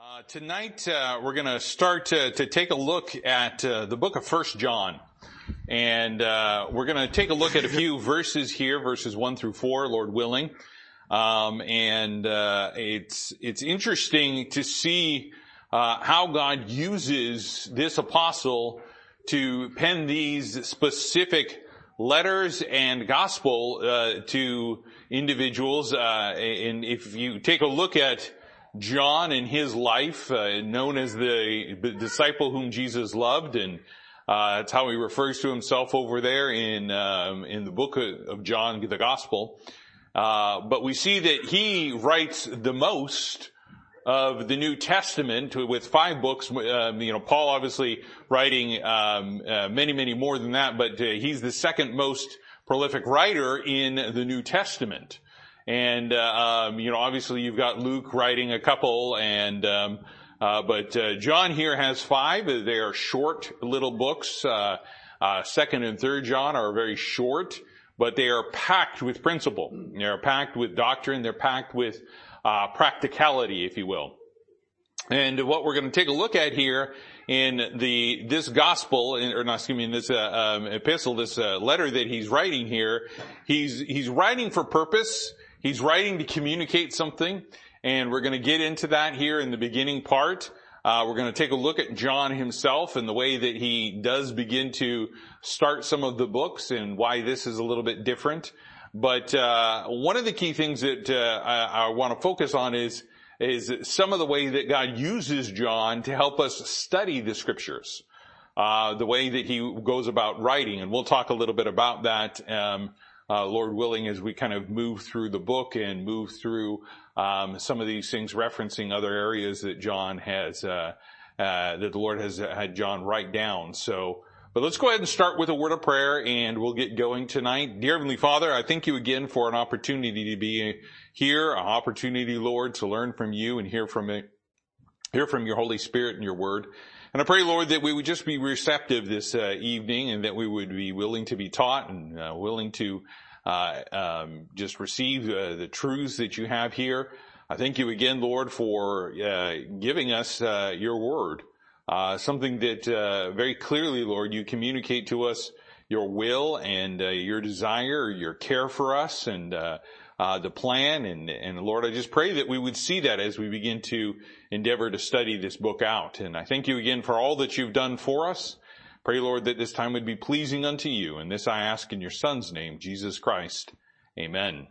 Uh, tonight uh, we're going to start to, to, take a look at uh, the book of First John, and uh, we're going to take a look at a few verses here, verses one through four, Lord willing. Um, and uh, it's it's interesting to see uh, how God uses this apostle to pen these specific letters and gospel to individuals. and if you take a look at John in his life, uh, known as the disciple whom Jesus loved, and uh, that's how he refers to himself over there in um, in the book of John, the Gospel. Uh, but we see that he writes the most of the New Testament with five books. Um, you know, Paul obviously writing um, uh, many, many more than that, but uh, he's the second most prolific writer in the New Testament. And, uh, um, you know, obviously you've got Luke writing a couple and, um, uh, but, uh, John here has five. They are short little books. Uh, uh, second and third John are very short, but they are packed with principle. They're packed with doctrine. They're packed with, uh, practicality, if you will. And what we're going to take a look at here in the this gospel, or not excuse me, in this uh, um, epistle, this uh, letter that he's writing here, he's he's writing for purpose. He's writing to communicate something, and we're going to get into that here in the beginning part. Uh, we're going to take a look at John himself and the way that he does begin to start some of the books and why this is a little bit different. But uh, one of the key things that uh, I, I want to focus on is is some of the way that God uses John to help us study the scriptures, uh, the way that he goes about writing, and we'll talk a little bit about that. Um, Lord willing, as we kind of move through the book and move through um, some of these things, referencing other areas that John has, uh, uh, that the Lord has had John write down. So, but let's go ahead and start with a word of prayer, and we'll get going tonight. Dear Heavenly Father, I thank you again for an opportunity to be here, an opportunity, Lord, to learn from you and hear from it, hear from your Holy Spirit and your Word. And I pray, Lord, that we would just be receptive this uh, evening and that we would be willing to be taught and uh, willing to uh, um, just receive uh, the truths that you have here. I thank you again, Lord, for uh, giving us uh, your word, something that very clearly, Lord, you communicate to us your will and your desire, your care for us, and uh, the plan. And, and Lord, I just pray that we would see that as we begin to endeavor to study this book out. And I thank you again for all that you've done for us. Pray, Lord, that this time would be pleasing unto you. And this I ask in your son's name, Jesus Christ. Amen.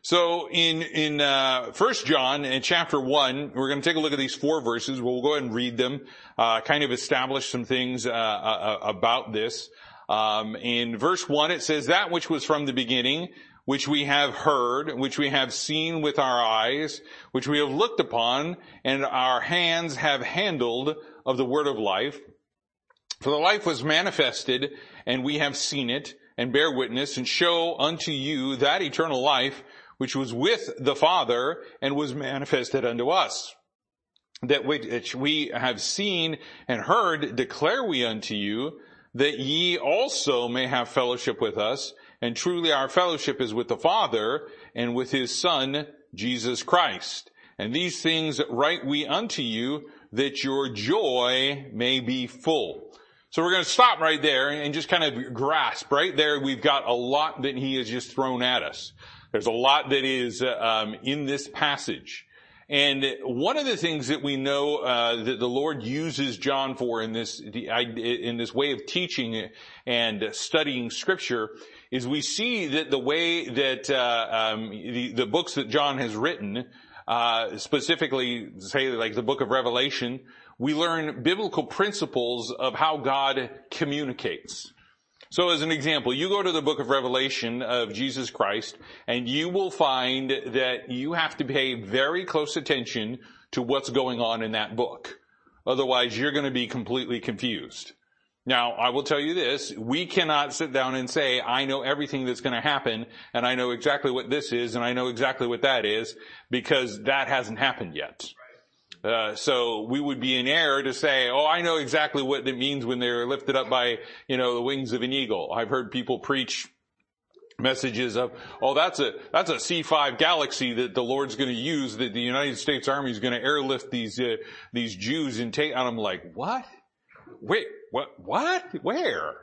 So in in uh, First John in chapter one, we're going to take a look at these four verses. We'll go ahead and read them, uh, kind of establish some things uh, uh about this. Um, in verse one, it says that which was from the beginning, which we have heard, which we have seen with our eyes, which we have looked upon, and our hands have handled of the word of life. For the life was manifested, and we have seen it, and bear witness, and show unto you that eternal life, which was with the Father, and was manifested unto us. That which we have seen and heard declare we unto you, that ye also may have fellowship with us, and truly our fellowship is with the Father and with his Son, Jesus Christ. And these things write we unto you that your joy may be full. So we're going to stop right there and just kind of grasp right there. We've got a lot that he has just thrown at us. There's a lot that is um, in this passage. And one of the things that we know uh, that the Lord uses John for in this in this way of teaching and studying Scripture is we see that the way that uh, um, the, the, books that John has written, uh, specifically, say like the book of Revelation, we learn biblical principles of how God communicates. So as an example, you go to the book of Revelation of Jesus Christ and you will find that you have to pay very close attention to what's going on in that book. Otherwise you're going to be completely confused. Now, I will tell you this, we cannot sit down and say, I know everything that's going to happen, and I know exactly what this is, and I know exactly what that is, because that hasn't happened yet. Uh, so we would be in error to say, oh, I know exactly what it means when they're lifted up by, you know, the wings of an eagle. I've heard people preach messages of, oh, that's a, that's a C5 galaxy that the Lord's going to use, that the United States Army is going to airlift these, uh, these Jews and take, and I'm like, what? Wait, what, what? Where?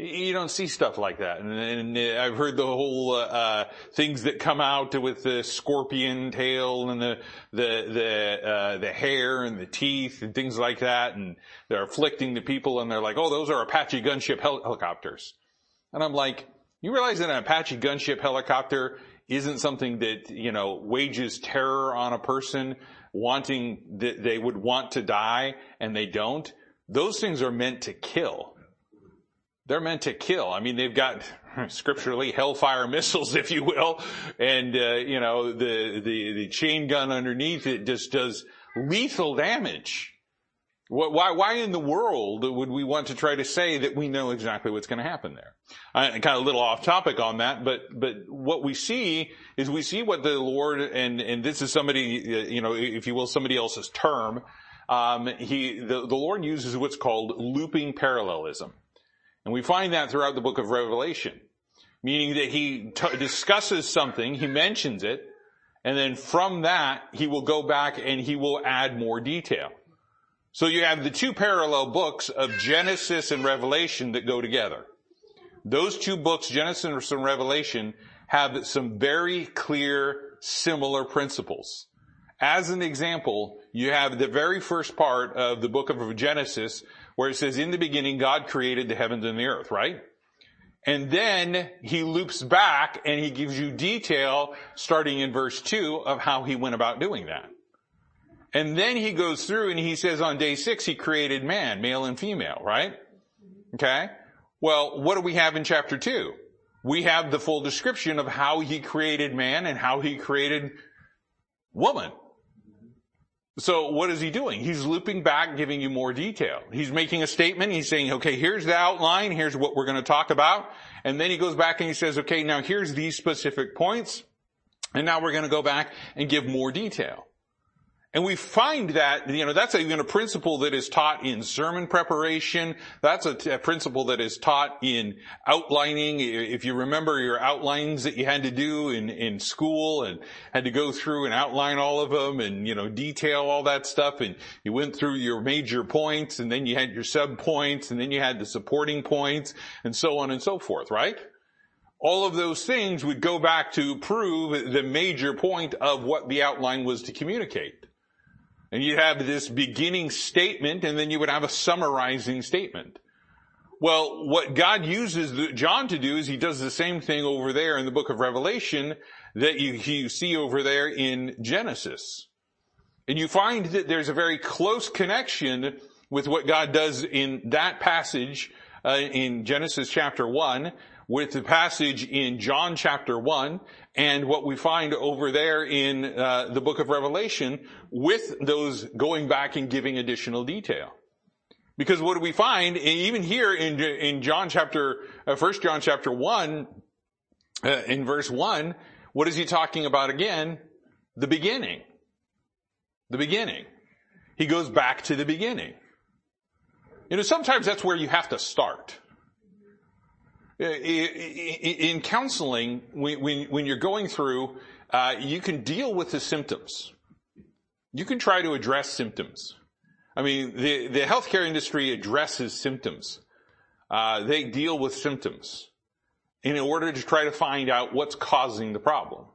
You don't see stuff like that. And, and I've heard the whole, uh, uh, things that come out with the scorpion tail and the, the, the, uh, the hair and the teeth and things like that. And they're afflicting the people and they're like, oh, those are Apache gunship hel- helicopters. And I'm like, you realize that an Apache gunship helicopter isn't something that, you know, wages terror on a person wanting that they would want to die and they don't. Those things are meant to kill. They're meant to kill. I mean, they've got scripturally hellfire missiles, if you will, and uh, you know the, the the chain gun underneath it just does lethal damage. Why, why in the world would we want to try to say that we know exactly what's going to happen there? I, kind of a little off topic on that, but, but what we see is we see what the Lord, and, and this is somebody, uh, you know, if you will, somebody else's term, um, he, the, the Lord uses what's called looping parallelism. And we find that throughout the book of Revelation. Meaning that he t- discusses something, he mentions it, and then from that, he will go back and he will add more detail. So you have the two parallel books of Genesis and Revelation that go together. Those two books, Genesis and Revelation, have some very clear, similar principles. As an example, you have the very first part of the book of Genesis where it says, in the beginning, God created the heavens and the earth, right? And then he loops back and he gives you detail starting in verse two of how he went about doing that. And then he goes through and he says on day six, he created man, male and female, right? Okay. Well, what do we have in chapter two? We have the full description of how he created man and how he created woman. So what is he doing? He's looping back, giving you more detail. He's making a statement. He's saying, okay, here's the outline. Here's what we're going to talk about. And then he goes back and he says, okay, now here's these specific points. And now we're going to go back and give more detail. And we find that, you know, that's even a principle that is taught in sermon preparation. That's a, a principle that is taught in outlining. If you remember your outlines that you had to do in, in school and had to go through and outline all of them and, you know, detail all that stuff and you went through your major points and then you had your sub points and then you had the supporting points and so on and so forth, right? all of those things would go back to prove the major point of what the outline was to communicate. And you'd have this beginning statement and then you would have a summarizing statement. Well, what God uses John to do is he does the same thing over there in the book of Revelation that you, you see over there in Genesis. And you find that there's a very close connection with what God does in that passage uh, in Genesis chapter 1 with the passage in John chapter 1 and what we find over there in uh, the book of Revelation with those going back and giving additional detail. Because what do we find even here in in John chapter uh, First John chapter one uh, in verse one? What is he talking about again? The beginning. The beginning. He goes back to the beginning. You know, sometimes that's where you have to start. In counseling, when, when you're going through, uh, you can deal with the symptoms. You can try to address symptoms. I mean, the, the healthcare industry addresses symptoms. Uh, they deal with symptoms in order to try to find out what's causing the problem.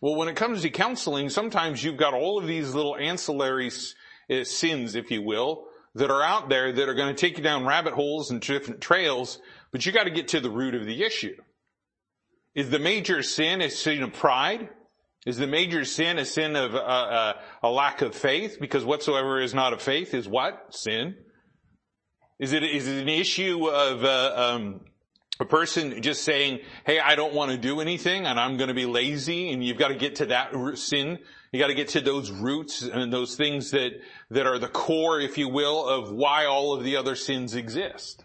Well, when it comes to counseling, sometimes you've got all of these little ancillary uh, sins, if you will, that are out there that are going to take you down rabbit holes and different trails but you got to get to the root of the issue. Is the major sin a sin of pride? Is the major sin a sin of uh, uh, a lack of faith? Because whatsoever is not of faith is what? Sin. Is it, is it an issue of uh, um, a person just saying, hey, I don't want to do anything and I'm going to be lazy and you've got to get to that sin. You got to get to those roots and those things that, that are the core, if you will, of why all of the other sins exist.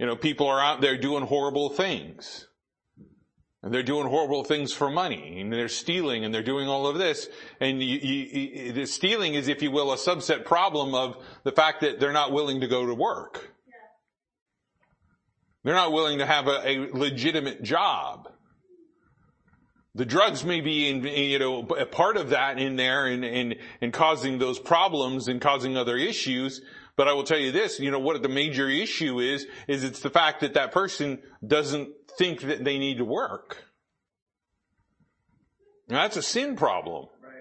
You know, people are out there doing horrible things. And they're doing horrible things for money, and they're stealing, and they're doing all of this. And you, you, the stealing is, if you will, a subset problem of the fact that they're not willing to go to work. They're not willing to have a, a legitimate job. The drugs may be, in, you know, a part of that in there and, and, and causing those problems and causing other issues. But I will tell you this, you know, what the major issue is, is it's the fact that that person doesn't think that they need to work. Now, that's a sin problem. Right.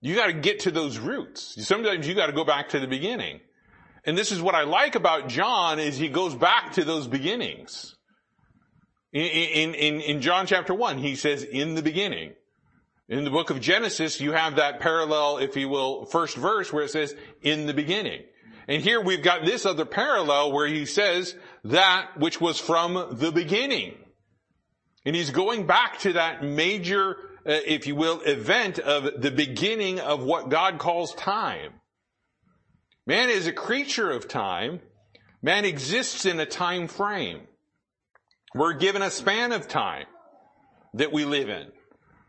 You gotta get to those roots. Sometimes you gotta go back to the beginning. And this is what I like about John is he goes back to those beginnings. In, in, in, in John chapter 1, he says, in the beginning. In the book of Genesis, you have that parallel, if you will, first verse where it says, in the beginning. And here we've got this other parallel where he says, that which was from the beginning. And he's going back to that major, uh, if you will, event of the beginning of what God calls time. Man is a creature of time. Man exists in a time frame. We're given a span of time that we live in.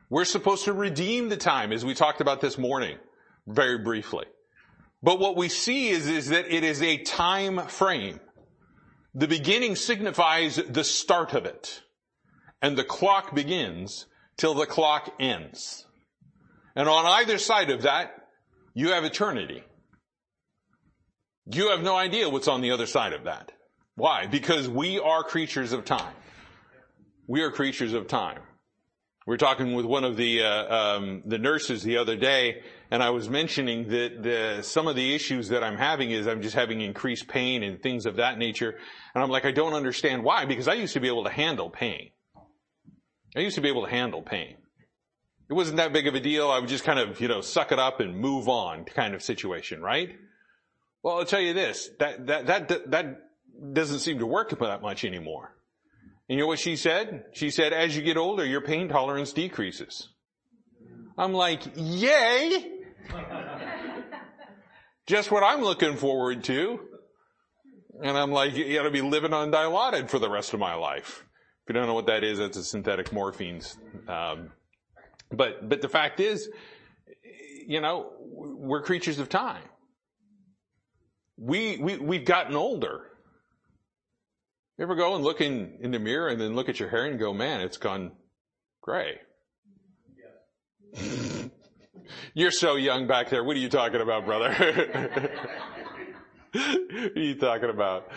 We're supposed to redeem the time as we talked about this morning very briefly. But what we see is, is that it is a time frame. The beginning signifies the start of it. And the clock begins till the clock ends. And on either side of that, you have eternity. You have no idea what's on the other side of that. Why? Because we are creatures of time. We are creatures of time. We are talking with one of the uh, um, the nurses the other day, and I was mentioning that the, some of the issues that I'm having is I'm just having increased pain and things of that nature, and I'm like I don't understand why because I used to be able to handle pain. I used to be able to handle pain. It wasn't that big of a deal. I would just kind of you know suck it up and move on kind of situation, right? Well, I'll tell you this, that, that, that, that doesn't seem to work that much anymore. And you know what she said? She said, as you get older, your pain tolerance decreases. I'm like, yay! Just what I'm looking forward to. And I'm like, you gotta be living on Dilaudid for the rest of my life. If you don't know what that is, that's a synthetic morphines. Um, but, but the fact is, you know, we're creatures of time we, we, we've gotten older. You ever go and look in, in the mirror and then look at your hair and go, man, it's gone gray. Yeah. You're so young back there. What are you talking about, brother? what are you talking about?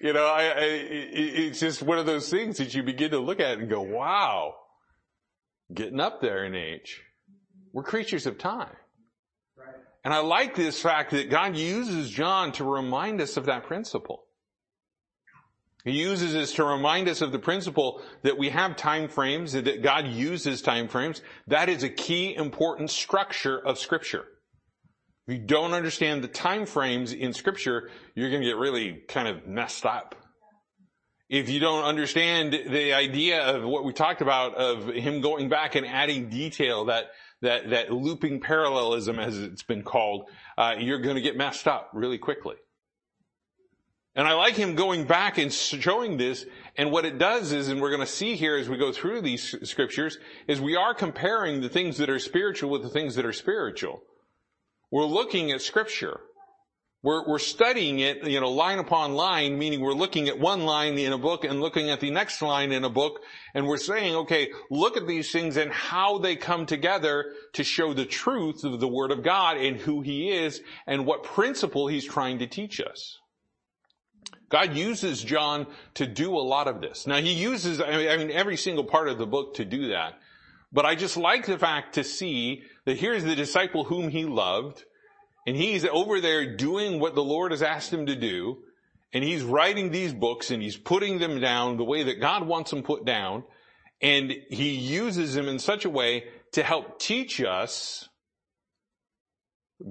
You know, I, I, it's just one of those things that you begin to look at and go, wow, getting up there in age. We're creatures of time. And I like this fact that God uses John to remind us of that principle. He uses this to remind us of the principle that we have time frames, that God uses time frames. That is a key important structure of scripture. If you don't understand the time frames in scripture, you're going to get really kind of messed up. If you don't understand the idea of what we talked about of him going back and adding detail that that, that looping parallelism, as it's been called, uh, you're going to get messed up really quickly. And I like him going back and showing this. And what it does is, and we're going to see here as we go through these scriptures, is we are comparing the things that are spiritual with the things that are spiritual. We're looking at scripture. We're, we're studying it, you know, line upon line, meaning we're looking at one line in a book and looking at the next line in a book, and we're saying, okay, look at these things and how they come together to show the truth of the Word of God and who He is and what principle He's trying to teach us. God uses John to do a lot of this. Now He uses, I mean, every single part of the book to do that. But I just like the fact to see that here's the disciple whom He loved, and he's over there doing what the Lord has asked him to do. And he's writing these books and he's putting them down the way that God wants them put down. And he uses them in such a way to help teach us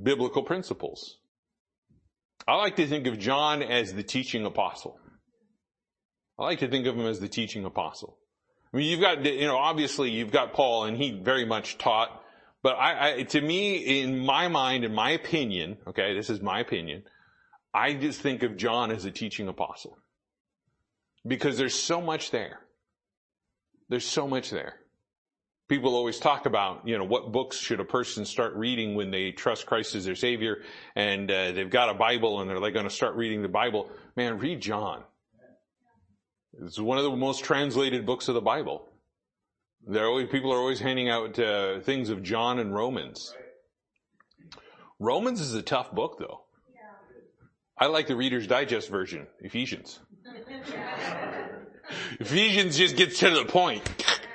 biblical principles. I like to think of John as the teaching apostle. I like to think of him as the teaching apostle. I mean, you've got, you know, obviously you've got Paul and he very much taught but I, I, to me, in my mind, in my opinion, okay, this is my opinion, I just think of John as a teaching apostle. Because there's so much there. There's so much there. People always talk about, you know, what books should a person start reading when they trust Christ as their Savior and uh, they've got a Bible and they're like going to start reading the Bible. Man, read John. It's one of the most translated books of the Bible. There always, people are always handing out uh, things of John and Romans. Romans is a tough book though. I like the Reader's Digest version, Ephesians. Ephesians just gets to the point.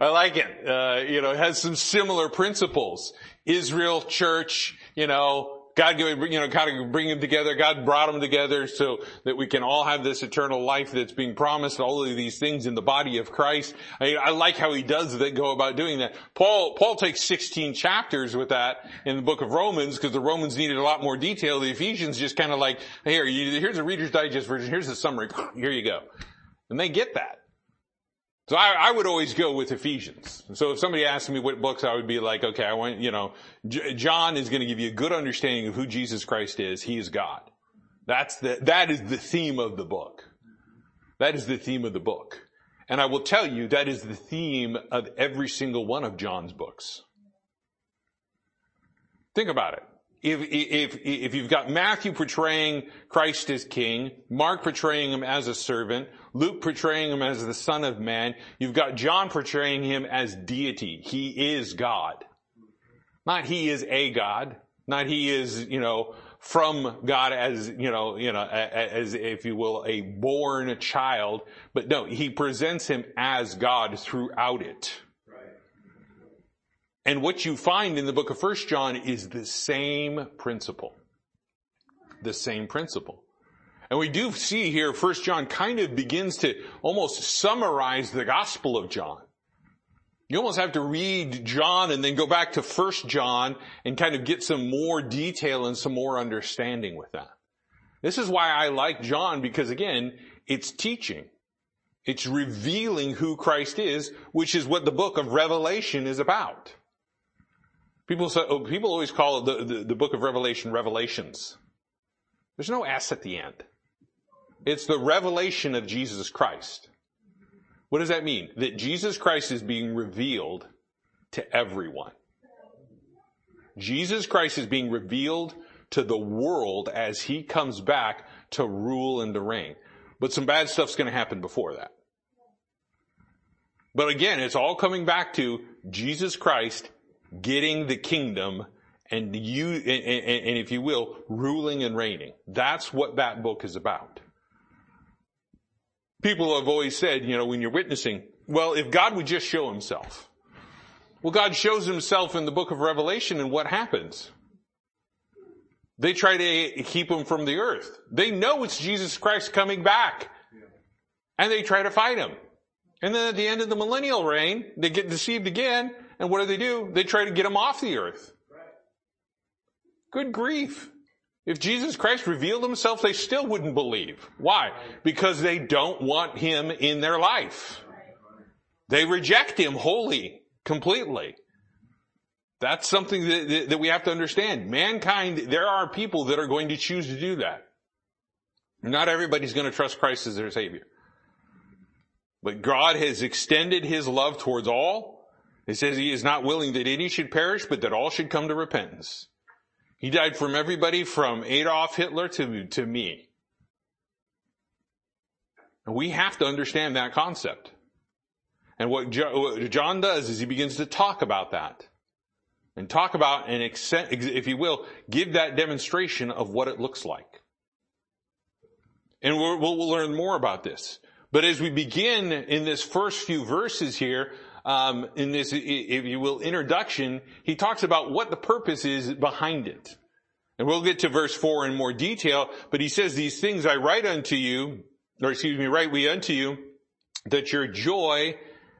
I like it. Uh, you know, it has some similar principles. Israel, church, you know, God, you know, of bring them together. God brought them together so that we can all have this eternal life that's being promised. All of these things in the body of Christ. I, I like how he does that, go about doing that. Paul, Paul takes 16 chapters with that in the book of Romans because the Romans needed a lot more detail. The Ephesians just kind of like, here, here's a Reader's Digest version. Here's the summary. Here you go. And they get that. So I, I, would always go with Ephesians. So if somebody asked me what books, I would be like, okay, I want, you know, J- John is going to give you a good understanding of who Jesus Christ is. He is God. That's the, that is the theme of the book. That is the theme of the book. And I will tell you, that is the theme of every single one of John's books. Think about it. If, if, if you've got Matthew portraying Christ as king, Mark portraying him as a servant, Luke portraying him as the son of man. You've got John portraying him as deity. He is God. Not he is a God. Not he is, you know, from God as, you know, you know, as, if you will, a born child. But no, he presents him as God throughout it. And what you find in the book of First John is the same principle. The same principle. And we do see here, First John kind of begins to almost summarize the Gospel of John. You almost have to read John and then go back to First John and kind of get some more detail and some more understanding with that. This is why I like John because again, it's teaching. It's revealing who Christ is, which is what the book of Revelation is about. People say, oh, people always call the, the, the book of Revelation Revelations. There's no S at the end. It's the revelation of Jesus Christ. What does that mean? That Jesus Christ is being revealed to everyone. Jesus Christ is being revealed to the world as he comes back to rule and to reign. But some bad stuff's going to happen before that. But again, it's all coming back to Jesus Christ getting the kingdom and you, and, and, and if you will, ruling and reigning. That's what that book is about people have always said, you know, when you're witnessing, well, if God would just show himself. Well, God shows himself in the book of Revelation and what happens? They try to keep him from the earth. They know it's Jesus Christ coming back. And they try to fight him. And then at the end of the millennial reign, they get deceived again. And what do they do? They try to get him off the earth. Good grief. If Jesus Christ revealed himself, they still wouldn't believe. Why? Because they don't want him in their life. They reject him wholly, completely. That's something that, that, we have to understand. Mankind, there are people that are going to choose to do that. Not everybody's going to trust Christ as their Savior. But God has extended His love towards all. He says He is not willing that any should perish, but that all should come to repentance. He died from everybody from Adolf Hitler to, to me. And we have to understand that concept. And what, John does is he begins to talk about that. And talk about and if you will, give that demonstration of what it looks like. And we'll, we'll learn more about this. But as we begin in this first few verses here, um, in this, if you will, introduction, he talks about what the purpose is behind it. And we'll get to verse four in more detail, but he says, these things I write unto you, or excuse me, write we unto you, that your joy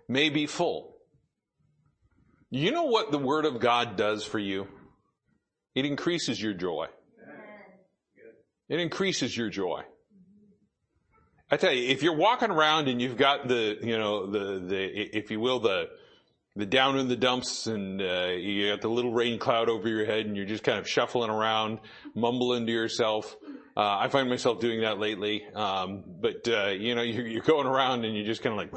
may be full. You know what the word of God does for you? It increases your joy. It increases your joy. I tell you, if you're walking around and you've got the, you know, the, the, if you will, the, the down in the dumps and, uh, you got the little rain cloud over your head and you're just kind of shuffling around, mumbling to yourself. Uh, I find myself doing that lately. Um, but, uh, you know, you're, you're, going around and you're just kind of like,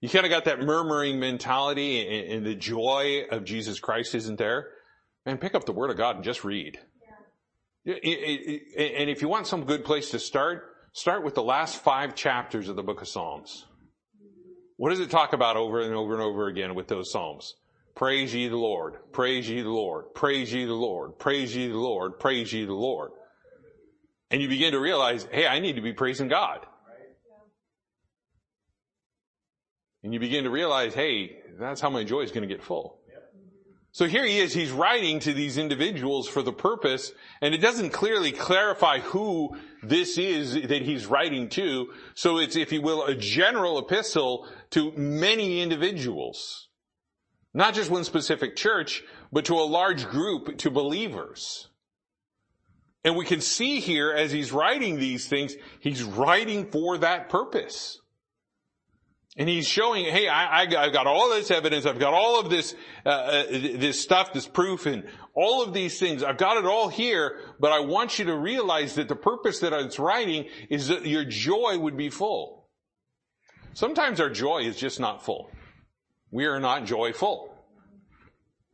you kind of got that murmuring mentality and, and the joy of Jesus Christ isn't there. Man, pick up the Word of God and just read. And if you want some good place to start, Start with the last five chapters of the book of Psalms. What does it talk about over and over and over again with those Psalms? Praise ye the Lord, praise ye the Lord, praise ye the Lord, praise ye the Lord, praise ye the Lord. And you begin to realize, hey, I need to be praising God. And you begin to realize, hey, that's how my joy is going to get full. So here he is, he's writing to these individuals for the purpose, and it doesn't clearly clarify who this is that he's writing to. So it's, if you will, a general epistle to many individuals. Not just one specific church, but to a large group, to believers. And we can see here as he's writing these things, he's writing for that purpose. And he's showing, hey, I, have got all this evidence, I've got all of this, uh, uh, this stuff, this proof, and all of these things. I've got it all here, but I want you to realize that the purpose that it's writing is that your joy would be full. Sometimes our joy is just not full. We are not joyful.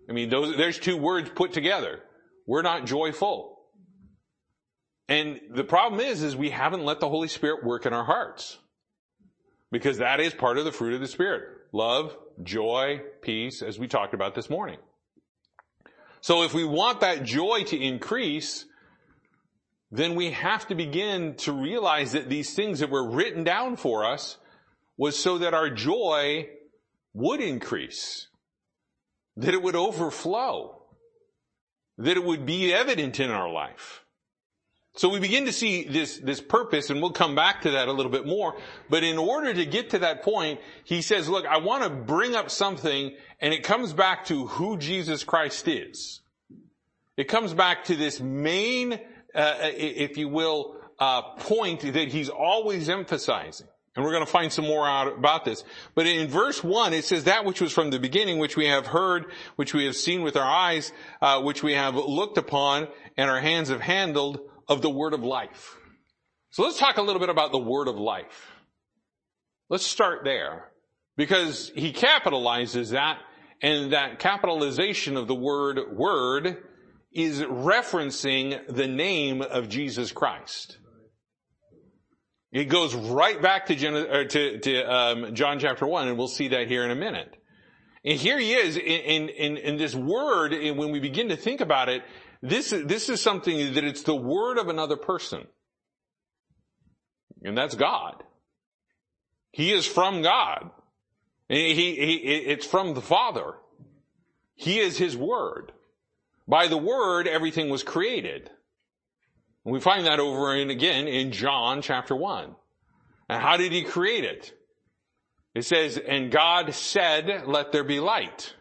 I mean, those, there's two words put together. We're not joyful. And the problem is, is we haven't let the Holy Spirit work in our hearts. Because that is part of the fruit of the Spirit. Love, joy, peace, as we talked about this morning. So if we want that joy to increase, then we have to begin to realize that these things that were written down for us was so that our joy would increase, that it would overflow, that it would be evident in our life. So we begin to see this, this purpose, and we'll come back to that a little bit more. But in order to get to that point, he says, look, I want to bring up something, and it comes back to who Jesus Christ is. It comes back to this main, uh, if you will, uh, point that he's always emphasizing. And we're going to find some more out about this. But in verse one, it says that which was from the beginning, which we have heard, which we have seen with our eyes, uh, which we have looked upon, and our hands have handled, of the word of life. So let's talk a little bit about the word of life. Let's start there because he capitalizes that and that capitalization of the word word is referencing the name of Jesus Christ. It goes right back to, Gen- to, to um, John chapter 1, and we'll see that here in a minute. And here he is in, in, in this word, and when we begin to think about it, this is, this is something that it's the word of another person. And that's God. He is from God. He, he, it's from the Father. He is His Word. By the Word, everything was created. And we find that over and again in John chapter 1. And how did He create it? It says, and God said, let there be light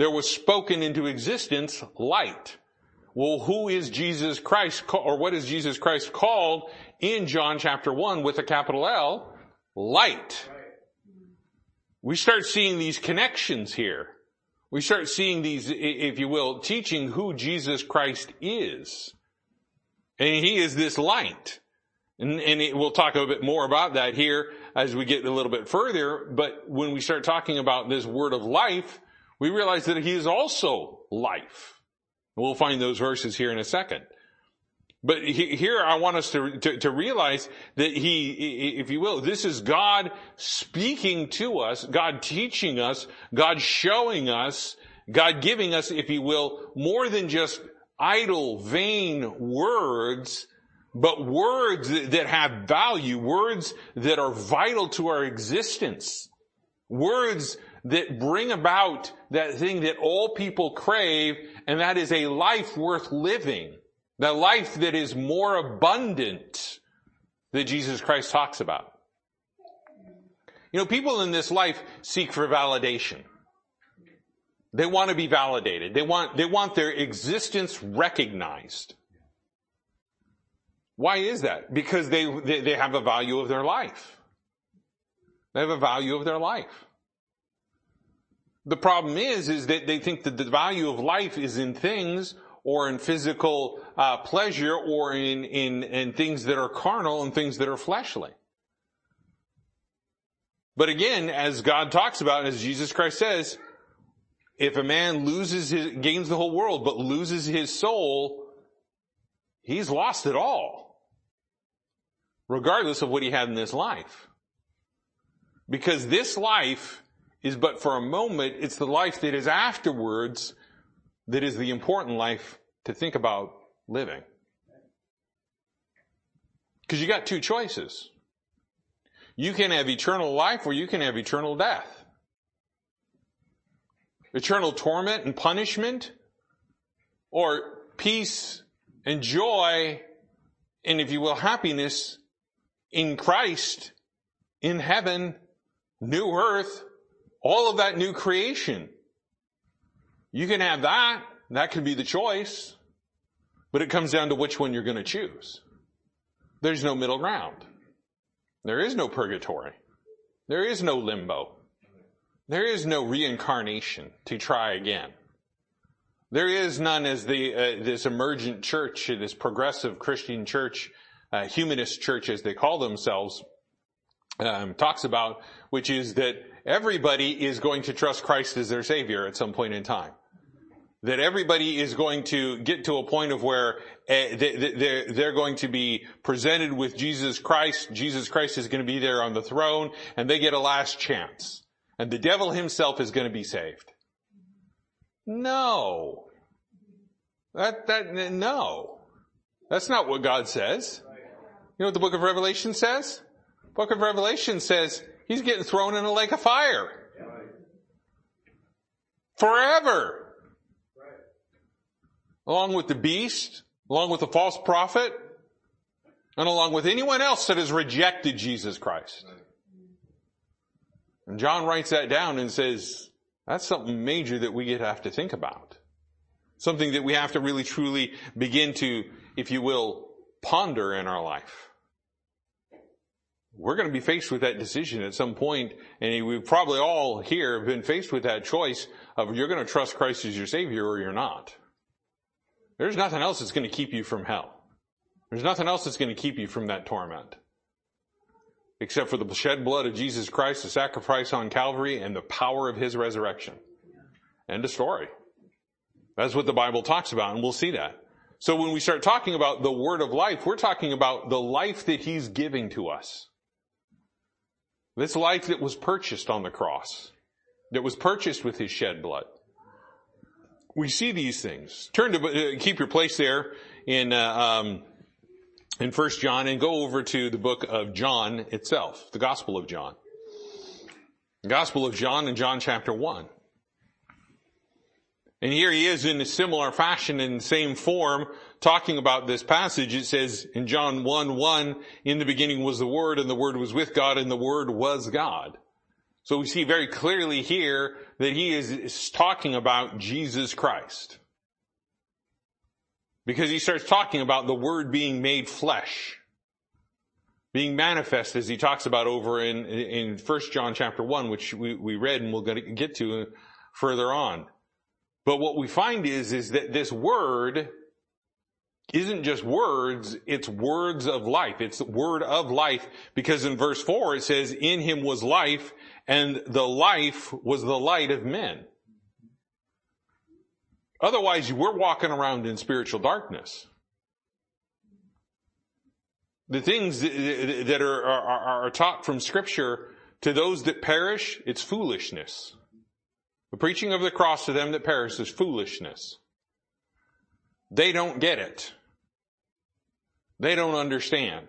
there was spoken into existence light. Well, who is Jesus Christ, or what is Jesus Christ called in John chapter 1 with a capital L? Light. We start seeing these connections here. We start seeing these, if you will, teaching who Jesus Christ is. And he is this light. And, and it, we'll talk a bit more about that here as we get a little bit further. But when we start talking about this word of life, we realize that he is also life. We'll find those verses here in a second. But he, here I want us to, to, to, realize that he, if you will, this is God speaking to us, God teaching us, God showing us, God giving us, if you will, more than just idle, vain words, but words that have value, words that are vital to our existence, words that bring about that thing that all people crave, and that is a life worth living. The life that is more abundant that Jesus Christ talks about. You know, people in this life seek for validation. They want to be validated. They want, they want their existence recognized. Why is that? Because they, they, they have a value of their life. They have a value of their life. The problem is, is that they think that the value of life is in things or in physical uh, pleasure or in, in, in things that are carnal and things that are fleshly. But again, as God talks about, as Jesus Christ says, if a man loses his, gains the whole world, but loses his soul, he's lost it all. regardless of what he had in this life. Because this life is but for a moment, it's the life that is afterwards that is the important life to think about living. Because you got two choices. You can have eternal life or you can have eternal death. Eternal torment and punishment or peace and joy and if you will happiness in Christ, in heaven, new earth, all of that new creation. You can have that. That can be the choice. But it comes down to which one you're going to choose. There's no middle ground. There is no purgatory. There is no limbo. There is no reincarnation to try again. There is none as the uh, this emergent church, this progressive Christian church, uh, humanist church as they call themselves, um, talks about, which is that everybody is going to trust Christ as their Savior at some point in time. That everybody is going to get to a point of where uh, they, they're going to be presented with Jesus Christ. Jesus Christ is going to be there on the throne and they get a last chance. And the devil himself is going to be saved. No. That, that, no. That's not what God says. You know what the book of Revelation says? Book of Revelation says he's getting thrown in a lake of fire. Forever. Along with the beast, along with the false prophet, and along with anyone else that has rejected Jesus Christ. And John writes that down and says, that's something major that we get have to think about. Something that we have to really truly begin to, if you will, ponder in our life we're going to be faced with that decision at some point, and we've probably all here have been faced with that choice of you're going to trust Christ as your Savior or you're not. There's nothing else that's going to keep you from hell. There's nothing else that's going to keep you from that torment. Except for the shed blood of Jesus Christ, the sacrifice on Calvary, and the power of His resurrection. End of story. That's what the Bible talks about, and we'll see that. So when we start talking about the word of life, we're talking about the life that He's giving to us. This life that was purchased on the cross, that was purchased with his shed blood. We see these things. Turn to, uh, keep your place there in, uh, um, in First John and go over to the book of John itself, the Gospel of John. Gospel of John in John chapter 1. And here he is in a similar fashion in the same form talking about this passage. It says in John 1, 1, in the beginning was the Word and the Word was with God and the Word was God. So we see very clearly here that he is, talking about Jesus Christ. Because he starts talking about the Word being made flesh. Being manifest as he talks about over in, in 1 John chapter 1, which we, we read and we'll get to further on. But what we find is, is that this word isn't just words, it's words of life. It's word of life because in verse four it says, in him was life and the life was the light of men. Otherwise we're walking around in spiritual darkness. The things that are, are, are taught from scripture to those that perish, it's foolishness. The preaching of the cross to them that perish is foolishness. They don't get it. They don't understand.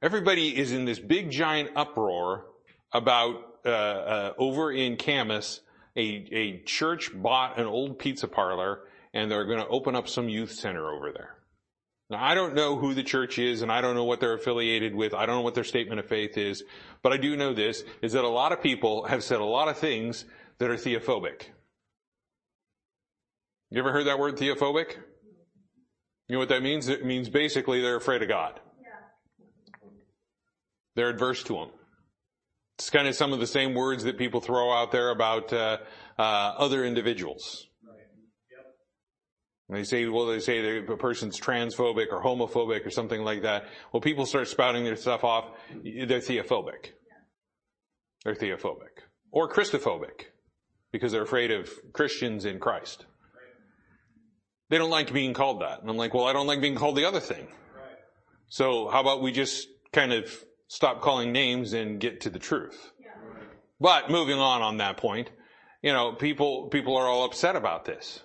Everybody is in this big giant uproar about uh, uh, over in Camas, a, a church bought an old pizza parlor and they're going to open up some youth center over there. Now I don't know who the church is and I don't know what they're affiliated with. I don't know what their statement of faith is, but I do know this, is that a lot of people have said a lot of things that are theophobic. You ever heard that word theophobic? You know what that means? It means basically they're afraid of God. Yeah. They're adverse to Him. It's kind of some of the same words that people throw out there about uh, uh, other individuals. They say, well, they say the person's transphobic or homophobic or something like that. Well, people start spouting their stuff off. They're theophobic. They're theophobic. Or Christophobic. Because they're afraid of Christians in Christ. They don't like being called that. And I'm like, well, I don't like being called the other thing. So how about we just kind of stop calling names and get to the truth? But moving on on that point, you know, people, people are all upset about this.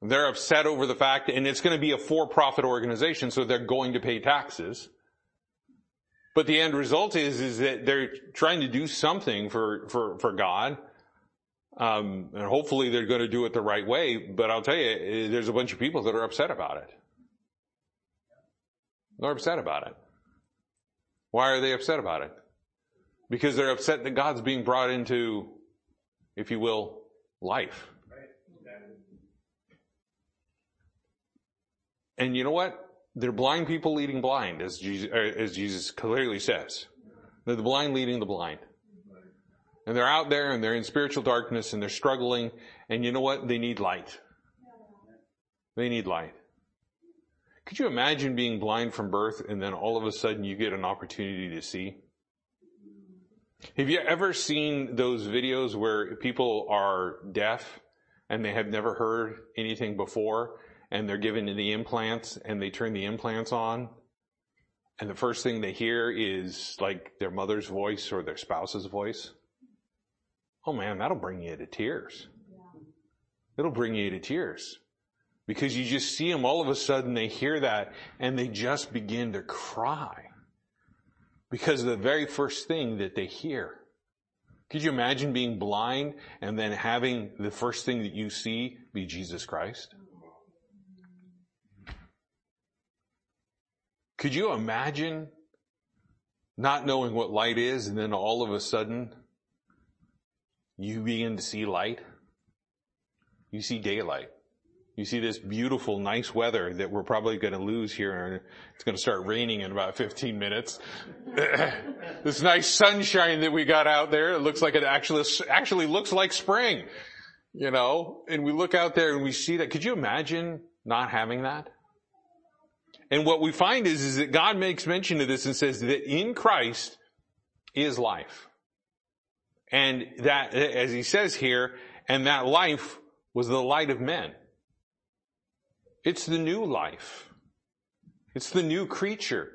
They're upset over the fact, and it's going to be a for-profit organization, so they're going to pay taxes. But the end result is, is that they're trying to do something for, for, for God. Um, and hopefully they're going to do it the right way. But I'll tell you, there's a bunch of people that are upset about it. They're upset about it. Why are they upset about it? Because they're upset that God's being brought into, if you will, life. And you know what? They're blind people leading blind, as Jesus, uh, as Jesus clearly says. They're the blind leading the blind. And they're out there and they're in spiritual darkness and they're struggling. And you know what? They need light. They need light. Could you imagine being blind from birth and then all of a sudden you get an opportunity to see? Have you ever seen those videos where people are deaf and they have never heard anything before and they're given the implants and they turn the implants on and the first thing they hear is like their mother's voice or their spouse's voice. Oh man, that'll bring you to tears. It'll bring you to tears because you just see them all of a sudden they hear that and they just begin to cry because of the very first thing that they hear. Could you imagine being blind and then having the first thing that you see be Jesus Christ? Could you imagine not knowing what light is and then all of a sudden you begin to see light? You see daylight. You see this beautiful, nice weather that we're probably going to lose here and it's going to start raining in about 15 minutes. this nice sunshine that we got out there, it looks like it actually, actually looks like spring, you know, and we look out there and we see that. Could you imagine not having that? And what we find is, is that God makes mention of this and says that in Christ is life. And that, as he says here, and that life was the light of men. It's the new life. It's the new creature.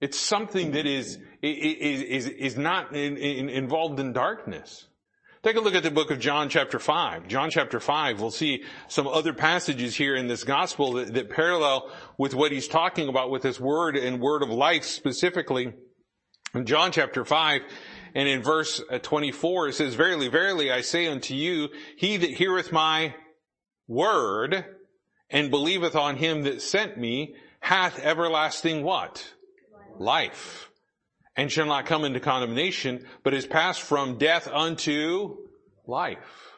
It's something that is, is, is, is not in, in, involved in darkness. Take a look at the book of John chapter 5. John chapter 5, we'll see some other passages here in this gospel that, that parallel with what he's talking about with this word and word of life specifically. In John chapter 5, and in verse uh, 24, it says, Verily, verily, I say unto you, he that heareth my word and believeth on him that sent me hath everlasting what? Life and shall not come into condemnation, but is passed from death unto life.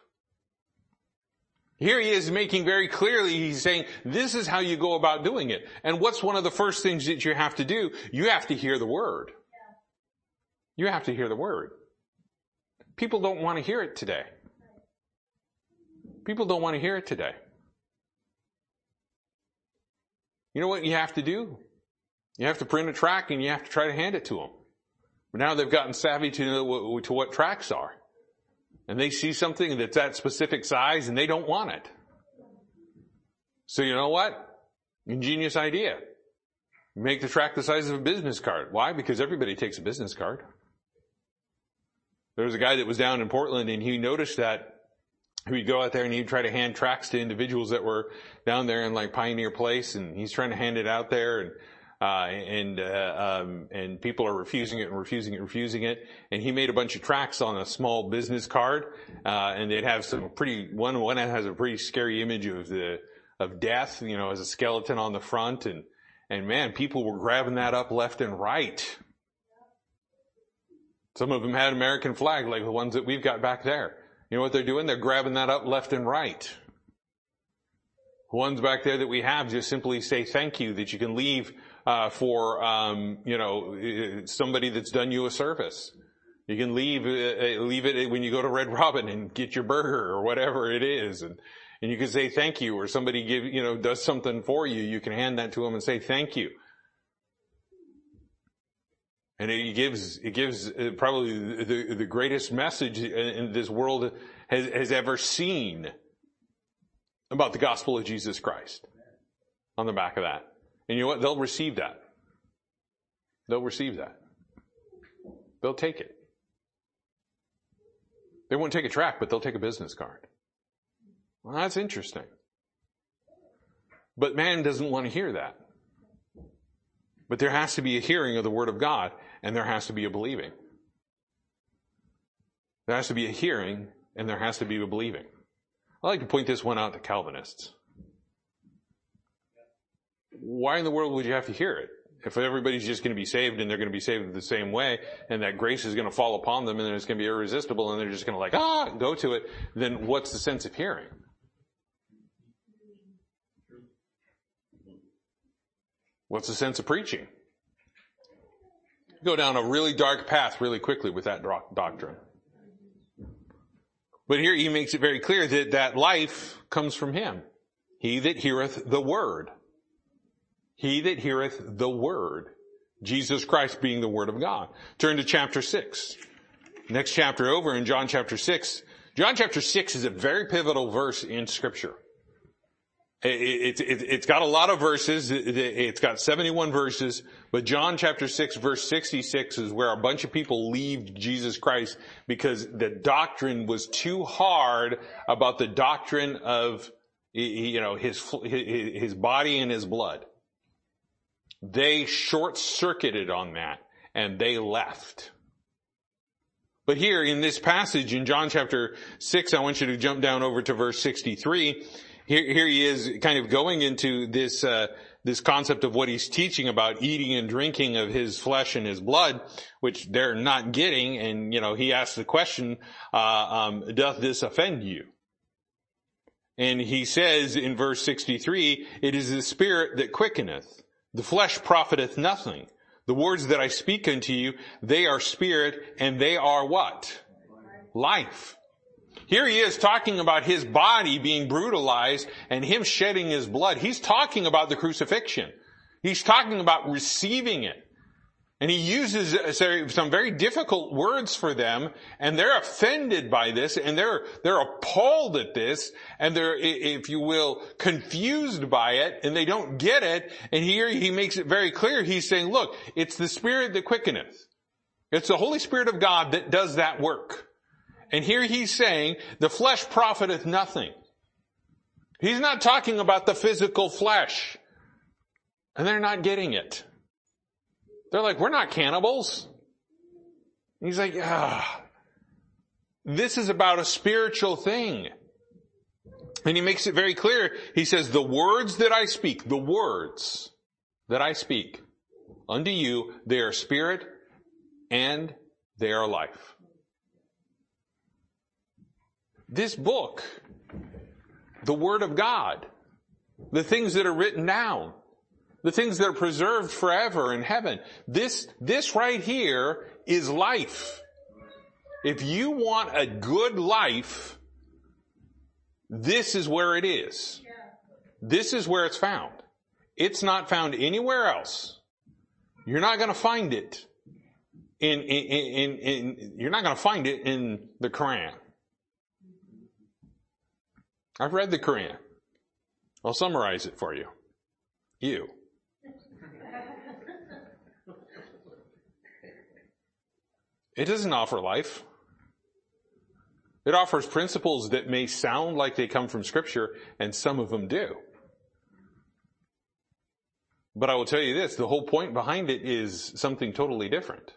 Here he is making very clearly, he's saying, this is how you go about doing it. And what's one of the first things that you have to do? You have to hear the word. You have to hear the word. People don't want to hear it today. People don't want to hear it today. You know what you have to do? You have to print a track and you have to try to hand it to them. But now they've gotten savvy to, know, to what tracks are. And they see something that's that specific size and they don't want it. So you know what? Ingenious idea. Make the track the size of a business card. Why? Because everybody takes a business card. There was a guy that was down in Portland and he noticed that he'd go out there and he'd try to hand tracks to individuals that were down there in like Pioneer Place and he's trying to hand it out there and and uh, um, and people are refusing it and refusing it, and refusing it. And he made a bunch of tracks on a small business card, uh, and they'd have some pretty one one has a pretty scary image of the of death, you know, as a skeleton on the front, and and man, people were grabbing that up left and right. Some of them had American flag, like the ones that we've got back there. You know what they're doing? They're grabbing that up left and right. The ones back there that we have just simply say thank you that you can leave uh, for um, you know somebody that's done you a service. You can leave uh, leave it when you go to Red Robin and get your burger or whatever it is, and you can say thank you, or somebody give you know does something for you. You can hand that to them and say thank you. And it gives it gives uh, probably the the greatest message in this world has has ever seen about the gospel of Jesus Christ on the back of that. And you know what? They'll receive that. They'll receive that. They'll take it. They won't take a track, but they'll take a business card. Well, that's interesting. But man doesn't want to hear that. But there has to be a hearing of the Word of God, and there has to be a believing. There has to be a hearing, and there has to be a believing. I like to point this one out to Calvinists. Why in the world would you have to hear it? If everybody's just going to be saved and they're going to be saved the same way, and that grace is going to fall upon them and it's going to be irresistible and they're just going to like, ah, go to it, then what's the sense of hearing? What's the sense of preaching? Go down a really dark path really quickly with that doctrine. But here he makes it very clear that that life comes from him. He that heareth the word. He that heareth the word. Jesus Christ being the word of God. Turn to chapter 6. Next chapter over in John chapter 6. John chapter 6 is a very pivotal verse in scripture. It, has got a lot of verses. It's got 71 verses, but John chapter 6 verse 66 is where a bunch of people leave Jesus Christ because the doctrine was too hard about the doctrine of, you know, his, his body and his blood. They short circuited on that and they left. But here in this passage in John chapter 6, I want you to jump down over to verse 63 here, here he is kind of going into this, uh, this concept of what he's teaching about eating and drinking of his flesh and his blood, which they're not getting. And, you know, he asks the question, uh, um, doth this offend you? And he says in verse 63, it is the spirit that quickeneth. The flesh profiteth nothing. The words that I speak unto you, they are spirit and they are what? Life. Here he is talking about his body being brutalized and him shedding his blood. He's talking about the crucifixion. He's talking about receiving it. And he uses uh, some very difficult words for them, and they're offended by this, and they're, they're appalled at this, and they're, if you will, confused by it, and they don't get it, and here he makes it very clear, he's saying, look, it's the Spirit that quickeneth. It's the Holy Spirit of God that does that work. And here he's saying, the flesh profiteth nothing. He's not talking about the physical flesh. And they're not getting it. They're like, we're not cannibals. he's like, ah, this is about a spiritual thing. And he makes it very clear. He says, the words that I speak, the words that I speak unto you, they are spirit and they are life. This book, the Word of God, the things that are written down, the things that are preserved forever in heaven, this, this right here is life. If you want a good life, this is where it is. This is where it's found. It's not found anywhere else. You're not going to find it in, in, in, in, you're not going to find it in the Quran. I've read the Quran. I'll summarize it for you. You. It doesn't offer life. It offers principles that may sound like they come from scripture, and some of them do. But I will tell you this, the whole point behind it is something totally different.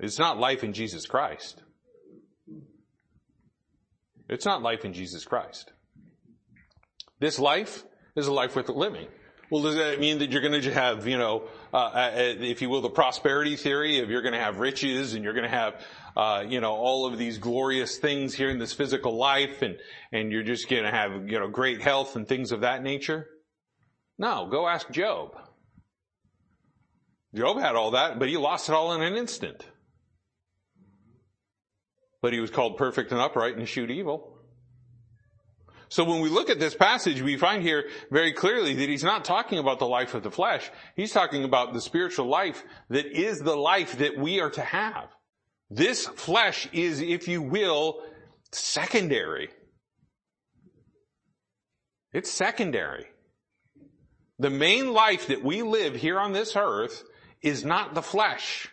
It's not life in Jesus Christ. It's not life in Jesus Christ. This life is a life worth living. Well, does that mean that you're going to have, you know, uh, uh, if you will, the prosperity theory of you're going to have riches and you're going to have, uh, you know, all of these glorious things here in this physical life and, and you're just going to have, you know, great health and things of that nature? No, go ask Job. Job had all that, but he lost it all in an instant but he was called perfect and upright and eschewed evil. So when we look at this passage, we find here very clearly that he's not talking about the life of the flesh. He's talking about the spiritual life that is the life that we are to have. This flesh is, if you will, secondary. It's secondary. The main life that we live here on this earth is not the flesh.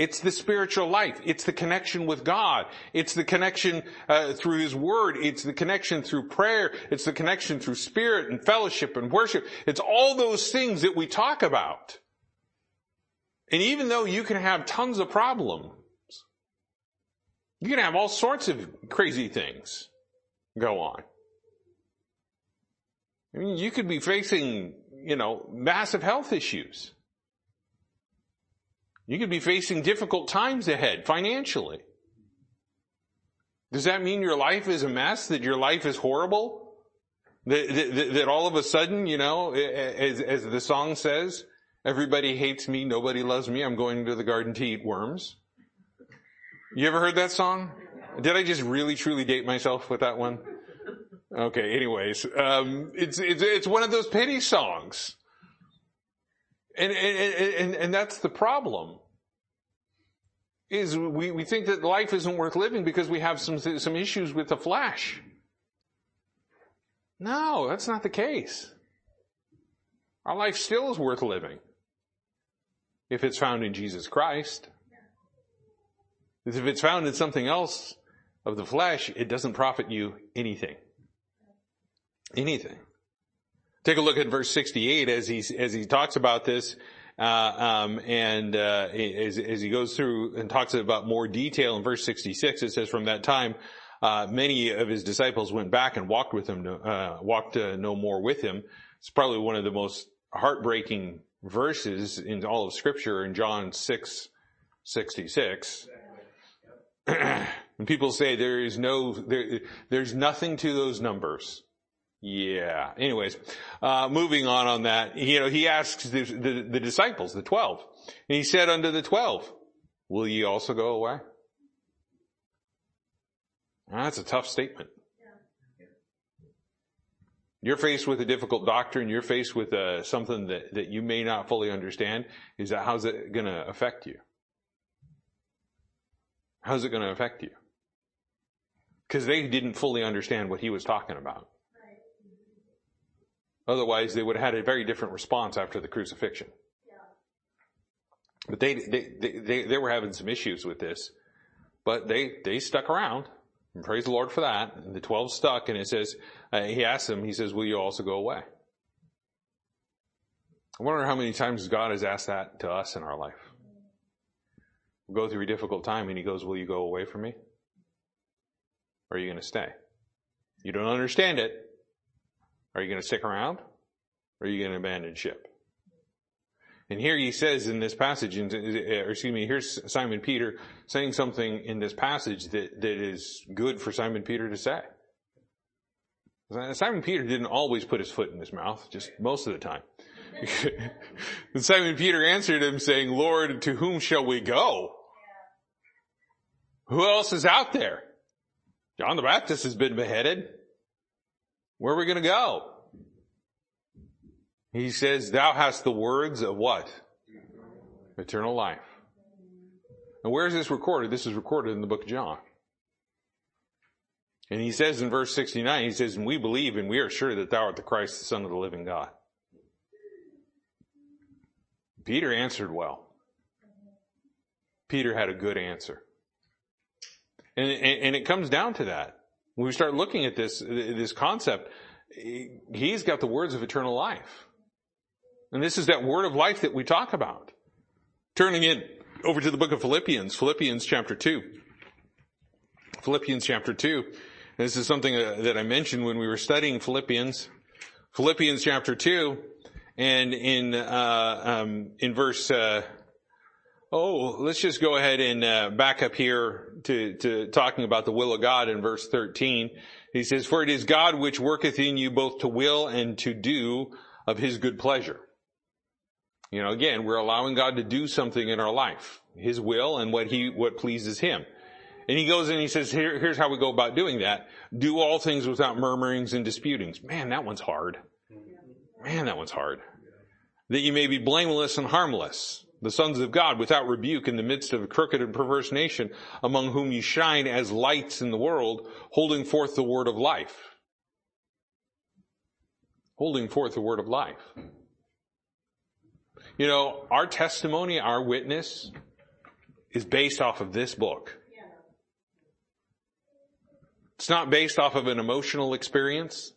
It's the spiritual life. It's the connection with God. It's the connection uh, through His Word. It's the connection through prayer. It's the connection through spirit and fellowship and worship. It's all those things that we talk about. And even though you can have tons of problems, you can have all sorts of crazy things go on. I mean, you could be facing, you know, massive health issues. You could be facing difficult times ahead financially. Does that mean your life is a mess? That your life is horrible? That, that, that all of a sudden, you know, as, as the song says, everybody hates me, nobody loves me, I'm going to the garden to eat worms. You ever heard that song? Did I just really truly date myself with that one? Okay, anyways, um, it's, it's, it's one of those pity songs. And, and, and, and that's the problem. Is we, we think that life isn't worth living because we have some, some issues with the flesh. No, that's not the case. Our life still is worth living. If it's found in Jesus Christ. If it's found in something else of the flesh, it doesn't profit you anything. Anything. Take a look at verse 68 as he, as he talks about this, um, and uh, as, as, he goes through and talks about more detail in verse 66, it says, "From that time, uh, many of his disciples went back and walked with him, uh, walked uh, no more with him." It's probably one of the most heartbreaking verses in all of Scripture in John 6, 66. and people say there is no, there, there's nothing to those numbers. Yeah. Anyways, uh, moving on on that, you know, he asks the, the, the disciples, the twelve, and he said unto the twelve, will ye also go away? that's a tough statement. You're faced with a difficult doctrine. You're faced with uh, something that, that you may not fully understand. Is that how's it going to affect you? How's it going to affect you? Because they didn't fully understand what he was talking about. Otherwise, they would have had a very different response after the crucifixion. But they, they, they, they, were having some issues with this, but they, they stuck around. And praise the Lord for that. And the 12 stuck and it says, uh, he asked them, he says, will you also go away? I wonder how many times God has asked that to us in our life. We'll go through a difficult time and he goes, will you go away from me? Or are you going to stay? You don't understand it. Are you going to stick around? Or are you going to abandon ship? And here he says in this passage, eh, or excuse me, here's Simon Peter saying something in this passage that, that is good for Simon Peter to say. Simon Peter didn't always put his foot in his mouth, just most of the time. and Simon Peter answered him saying, Lord, to whom shall we go? Who else is out there? John the Baptist has been beheaded. Where are we going to go? He says, thou hast the words of what? Eternal life. And where is this recorded? This is recorded in the book of John. And he says in verse 69, he says, and we believe and we are sure that thou art the Christ, the Son of the living God. Peter answered well. Peter had a good answer. And, and, and it comes down to that. When we start looking at this, this concept, he's got the words of eternal life. And this is that word of life that we talk about. Turning it over to the book of Philippians, Philippians chapter 2. Philippians chapter 2. This is something uh, that I mentioned when we were studying Philippians. Philippians chapter 2 and in, uh, um, in verse, uh, Oh, let's just go ahead and uh, back up here to, to talking about the will of God in verse 13. He says, For it is God which worketh in you both to will and to do of his good pleasure. You know, again, we're allowing God to do something in our life, his will and what he, what pleases him. And he goes and he says, Here, here's how we go about doing that. Do all things without murmurings and disputings. Man, that one's hard. Man, that one's hard. That you may be blameless and harmless the sons of God without rebuke in the midst of a crooked and perverse nation among whom you shine as lights in the world, holding forth the word of life. holding forth the word of life. You know, our testimony, our witness is based off of this book. It's not based off of an emotional experience.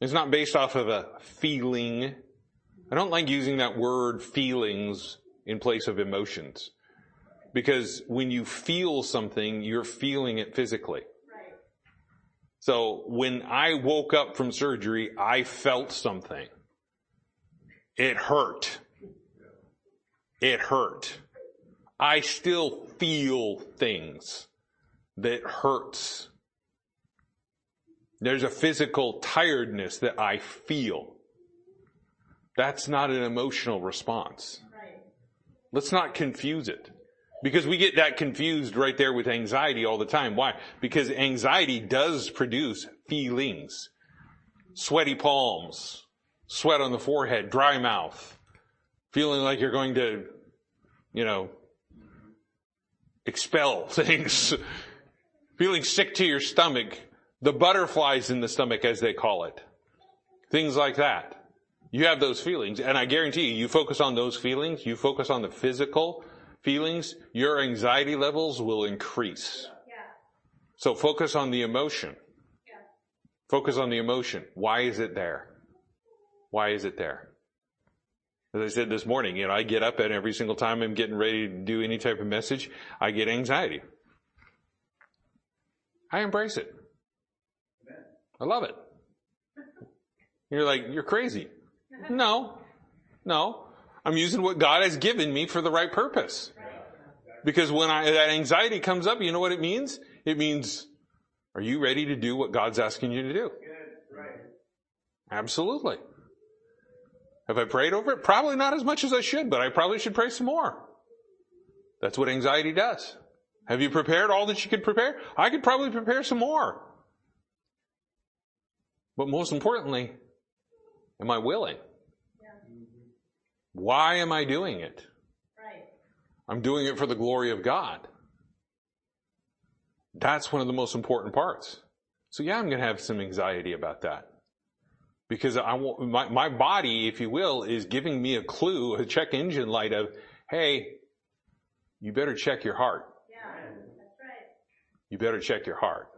It's not based off of a feeling. I don't like using that word feelings in place of emotions. Because when you feel something, you're feeling it physically. So when I woke up from surgery, I felt something. It hurt. It hurt. I still feel things that hurts. There's a physical tiredness that I feel. That's not an emotional response. Let's not confuse it. Because we get that confused right there with anxiety all the time. Why? Because anxiety does produce feelings. Sweaty palms, sweat on the forehead, dry mouth, feeling like you're going to, you know, expel things, feeling sick to your stomach, the butterflies in the stomach as they call it, things like that. You have those feelings, and I guarantee you, you focus on those feelings, you focus on the physical feelings, your anxiety levels will increase. Yeah. So focus on the emotion. Yeah. Focus on the emotion. Why is it there? Why is it there? As I said this morning, you know, I get up and every single time I'm getting ready to do any type of message, I get anxiety. I embrace it. I love it. You're like, you're crazy. No, no. I'm using what God has given me for the right purpose. Because when I, that anxiety comes up, you know what it means? It means, are you ready to do what God's asking you to do? Absolutely. Have I prayed over it? Probably not as much as I should, but I probably should pray some more. That's what anxiety does. Have you prepared all that you could prepare? I could probably prepare some more. But most importantly, am I willing? Yeah. Why am I doing it? Right. I'm doing it for the glory of God. That's one of the most important parts. So yeah, I'm going to have some anxiety about that because I want my, my body, if you will, is giving me a clue, a check engine light of, hey, you better check your heart. Yeah, that's right. You better check your heart.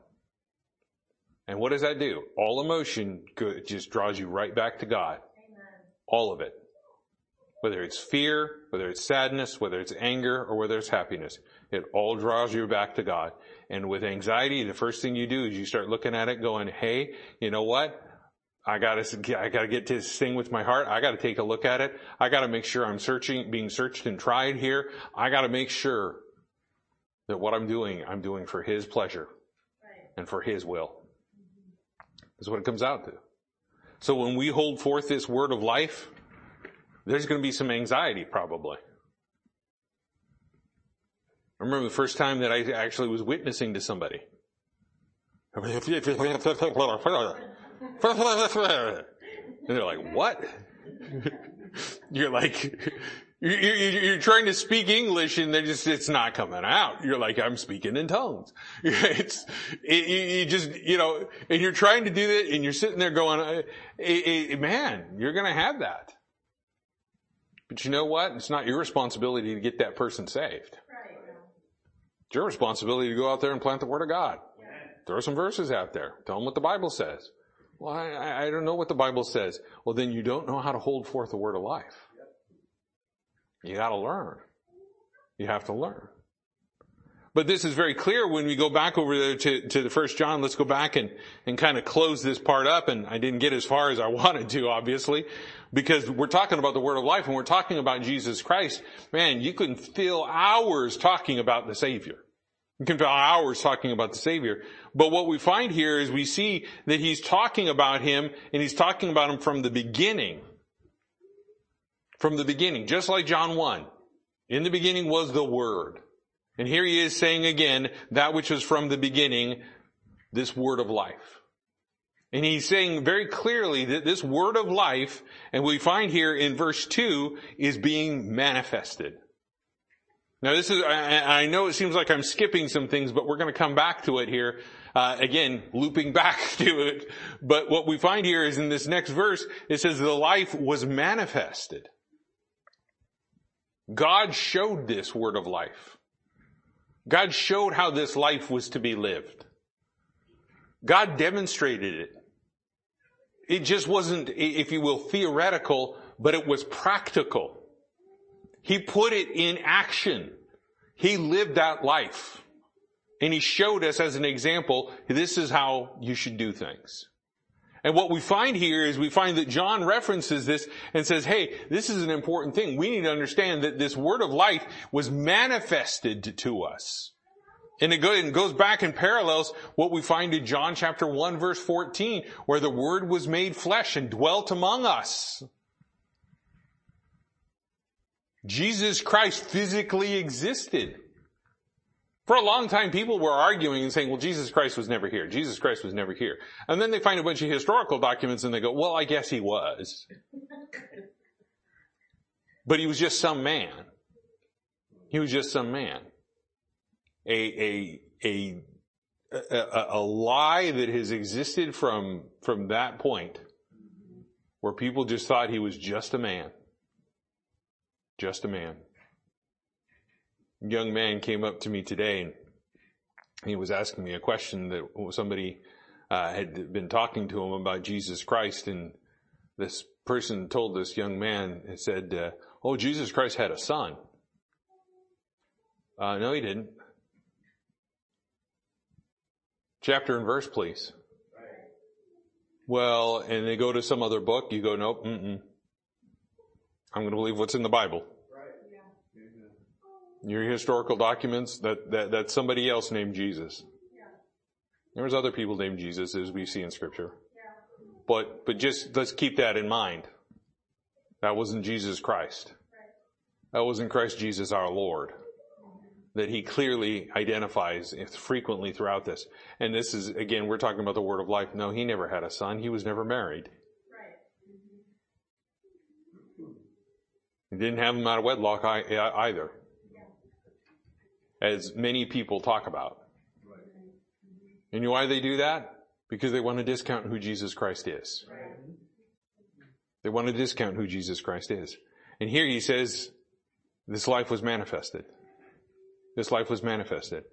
And what does that do? All emotion just draws you right back to God. Amen. All of it. Whether it's fear, whether it's sadness, whether it's anger, or whether it's happiness. It all draws you back to God. And with anxiety, the first thing you do is you start looking at it going, hey, you know what? I gotta, I gotta get to this thing with my heart. I gotta take a look at it. I gotta make sure I'm searching, being searched and tried here. I gotta make sure that what I'm doing, I'm doing for His pleasure right. and for His will. Is what it comes out to. So when we hold forth this word of life, there's going to be some anxiety probably. I remember the first time that I actually was witnessing to somebody. And they're like, what? You're like, you're, trying to speak English and they just, it's not coming out. You're like, I'm speaking in tongues. It's, it, you just, you know, and you're trying to do that and you're sitting there going, uh, man, you're going to have that. But you know what? It's not your responsibility to get that person saved. It's your responsibility to go out there and plant the word of God. Throw some verses out there. Tell them what the Bible says. Well, I, I don't know what the Bible says. Well, then you don't know how to hold forth the word of life. You gotta learn. You have to learn. But this is very clear when we go back over there to, to the first John. Let's go back and, and kind of close this part up. And I didn't get as far as I wanted to, obviously, because we're talking about the word of life and we're talking about Jesus Christ. Man, you can fill hours talking about the Savior. You can fill hours talking about the Savior. But what we find here is we see that he's talking about him and he's talking about him from the beginning from the beginning, just like John 1. In the beginning was the Word. And here he is saying again, that which was from the beginning, this word of life. And he's saying very clearly that this word of life, and we find here in verse 2, is being manifested. Now this is, I, know it seems like I'm skipping some things, but we're going to come back to it here. Uh, again, looping back to it. But what we find here is in this next verse, it says the life was manifested. God showed this word of life. God showed how this life was to be lived. God demonstrated it. It just wasn't, if you will, theoretical, but it was practical. He put it in action. He lived that life. And he showed us as an example, this is how you should do things. And what we find here is we find that John references this and says, hey, this is an important thing. We need to understand that this word of life was manifested to us. And it goes back and parallels what we find in John chapter 1 verse 14, where the word was made flesh and dwelt among us. Jesus Christ physically existed. For a long time, people were arguing and saying, well, Jesus Christ was never here. Jesus Christ was never here. And then they find a bunch of historical documents and they go, well, I guess he was. but he was just some man. He was just some man. A, a, a, a, a lie that has existed from, from that point where people just thought he was just a man. Just a man young man came up to me today and he was asking me a question that somebody uh, had been talking to him about Jesus Christ and this person told this young man and said, uh, oh, Jesus Christ had a son. Uh, no, he didn't. Chapter and verse, please. Well, and they go to some other book. You go, nope, mm-mm. I'm going to believe what's in the Bible your historical documents that, that that's somebody else named Jesus. Yeah. There's other people named Jesus as we see in scripture. Yeah. But, but just let's keep that in mind. That wasn't Jesus Christ. Right. That wasn't Christ Jesus our Lord. That he clearly identifies frequently throughout this. And this is, again, we're talking about the word of life. No, he never had a son. He was never married. Right. He didn't have him out of wedlock either as many people talk about. And you know why they do that? Because they want to discount who Jesus Christ is. They want to discount who Jesus Christ is. And here he says, this life was manifested. This life was manifested.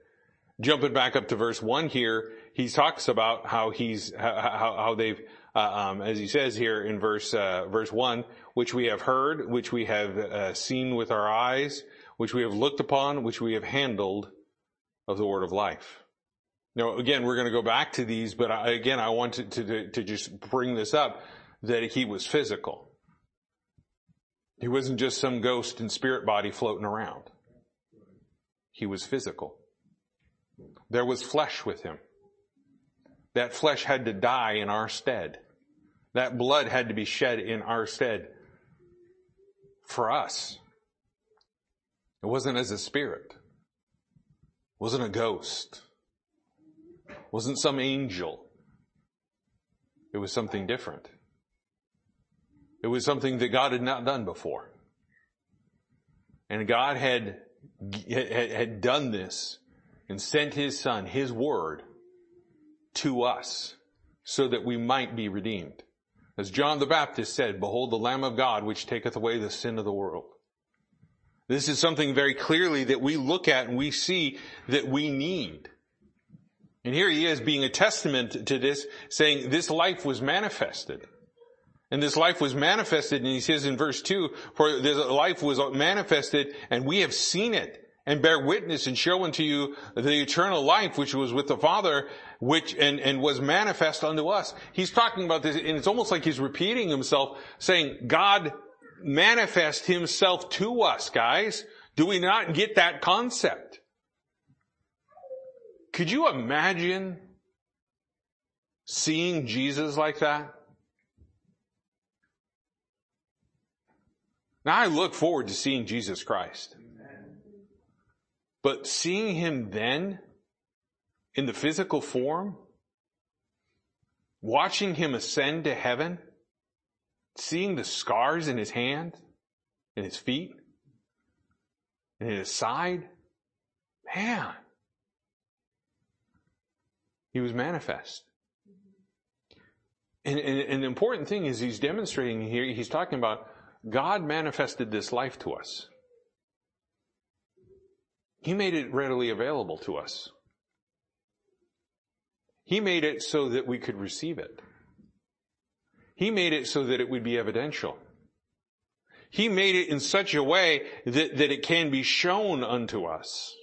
Jumping back up to verse one here, he talks about how he's, how, how they've, uh, um, as he says here in verse, uh, verse one, which we have heard, which we have uh, seen with our eyes, which we have looked upon, which we have handled of the word of life. Now, again, we're going to go back to these, but I, again, I want to, to, to just bring this up that he was physical. He wasn't just some ghost and spirit body floating around. He was physical. There was flesh with him. That flesh had to die in our stead. That blood had to be shed in our stead for us. It wasn't as a spirit. It wasn't a ghost. It wasn't some angel. It was something different. It was something that God had not done before. And God had, had, had done this and sent His Son, His Word, to us so that we might be redeemed. As John the Baptist said, behold the Lamb of God which taketh away the sin of the world. This is something very clearly that we look at and we see that we need. And here he is being a testament to this, saying this life was manifested. And this life was manifested, and he says in verse 2, for this life was manifested, and we have seen it, and bear witness and show unto you the eternal life which was with the Father, which, and, and was manifest unto us. He's talking about this, and it's almost like he's repeating himself, saying, God manifest himself to us, guys. Do we not get that concept? Could you imagine seeing Jesus like that? Now I look forward to seeing Jesus Christ. But seeing him then in the physical form, watching him ascend to heaven, seeing the scars in his hand and his feet in his side. Man. He was manifest. And, and, and, the important thing is he's demonstrating here, he's talking about God manifested this life to us. He made it readily available to us. He made it so that we could receive it. He made it so that it would be evidential. He made it in such a way that, that it can be shown unto us.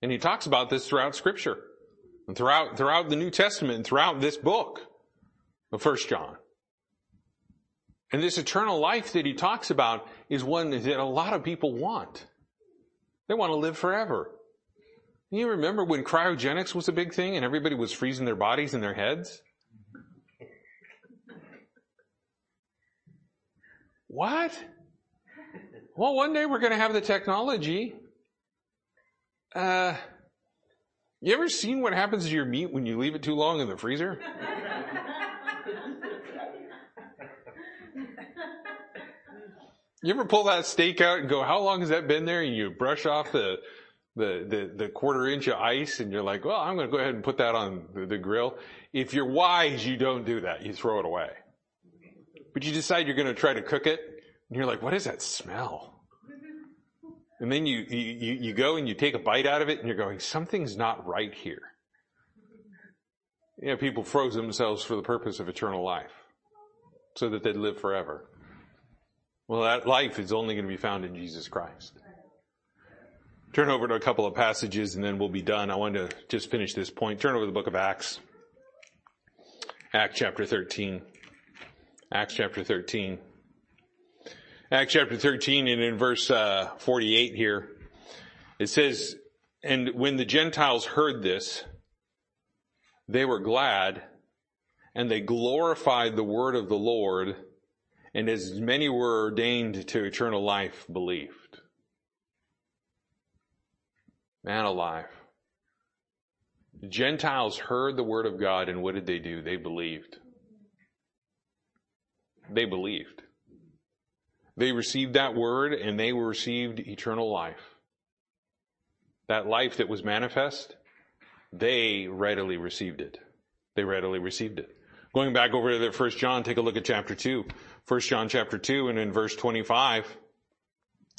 And he talks about this throughout scripture and throughout, throughout the New Testament and throughout this book of First John. And this eternal life that he talks about is one that a lot of people want. They want to live forever. You remember when cryogenics was a big thing and everybody was freezing their bodies and their heads? What? Well, one day we're going to have the technology. Uh, you ever seen what happens to your meat when you leave it too long in the freezer? you ever pull that steak out and go, how long has that been there? And you brush off the, the, the, the quarter inch of ice and you're like, well, I'm going to go ahead and put that on the, the grill. If you're wise, you don't do that. You throw it away. But you decide you're going to try to cook it and you're like, what is that smell? And then you, you, you go and you take a bite out of it and you're going, something's not right here. You know, people froze themselves for the purpose of eternal life so that they'd live forever. Well, that life is only going to be found in Jesus Christ. Turn over to a couple of passages and then we'll be done. I want to just finish this point. Turn over to the book of Acts. Acts chapter 13. Acts chapter 13. Acts chapter 13 and in verse uh, 48 here, it says, And when the Gentiles heard this, they were glad, and they glorified the word of the Lord, and as many were ordained to eternal life believed. Man alive. Gentiles heard the word of God, and what did they do? They believed. They believed. They received that word and they received eternal life. That life that was manifest, they readily received it. They readily received it. Going back over to the first John, take a look at chapter 2. First John chapter 2 and in verse 25.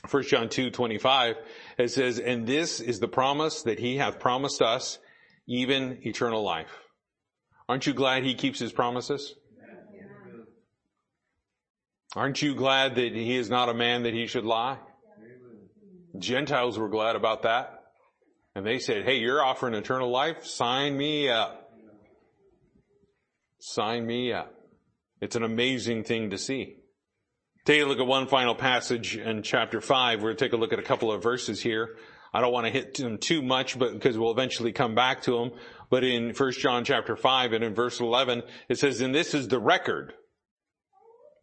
First John 2, 25, it says, And this is the promise that he hath promised us, even eternal life. Aren't you glad he keeps his promises? Aren't you glad that he is not a man that he should lie? Gentiles were glad about that. And they said, hey, you're offering eternal life? Sign me up. Sign me up. It's an amazing thing to see. Take a look at one final passage in chapter 5. We're going to take a look at a couple of verses here. I don't want to hit them too much, but because we'll eventually come back to them. But in 1 John chapter 5 and in verse 11, it says, and this is the record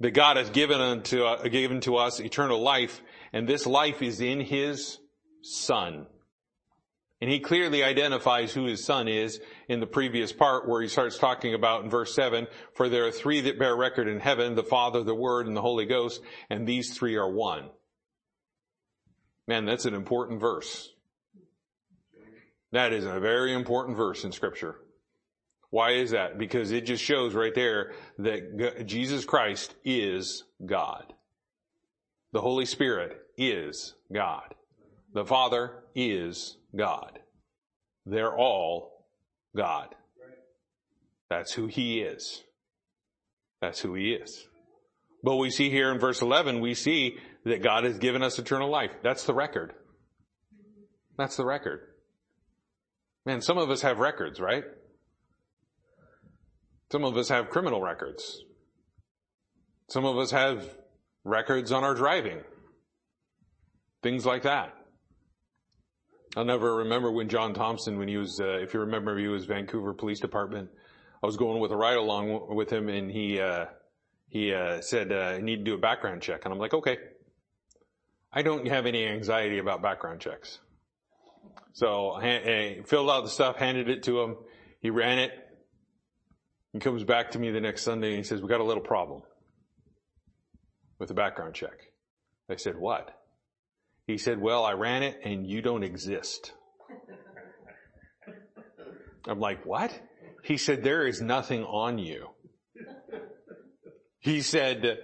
that God has given unto, uh, given to us eternal life, and this life is in His Son. And he clearly identifies who his son is in the previous part where he starts talking about in verse 7, for there are three that bear record in heaven, the Father, the Word, and the Holy Ghost, and these three are one. Man, that's an important verse. That is a very important verse in scripture. Why is that? Because it just shows right there that Jesus Christ is God. The Holy Spirit is God. The Father is God. They're all God. That's who He is. That's who He is. But we see here in verse 11, we see that God has given us eternal life. That's the record. That's the record. Man, some of us have records, right? Some of us have criminal records. Some of us have records on our driving. Things like that. I'll never remember when John Thompson, when he was, uh, if you remember, he was Vancouver Police Department. I was going with a ride along with him and he, uh, he, uh, said, uh, I need to do a background check. And I'm like, okay. I don't have any anxiety about background checks. So I filled out the stuff, handed it to him. He ran it. He comes back to me the next Sunday and he says, we got a little problem with the background check. I said, what? He said, well, I ran it and you don't exist. I'm like, what? He said, there is nothing on you. He said,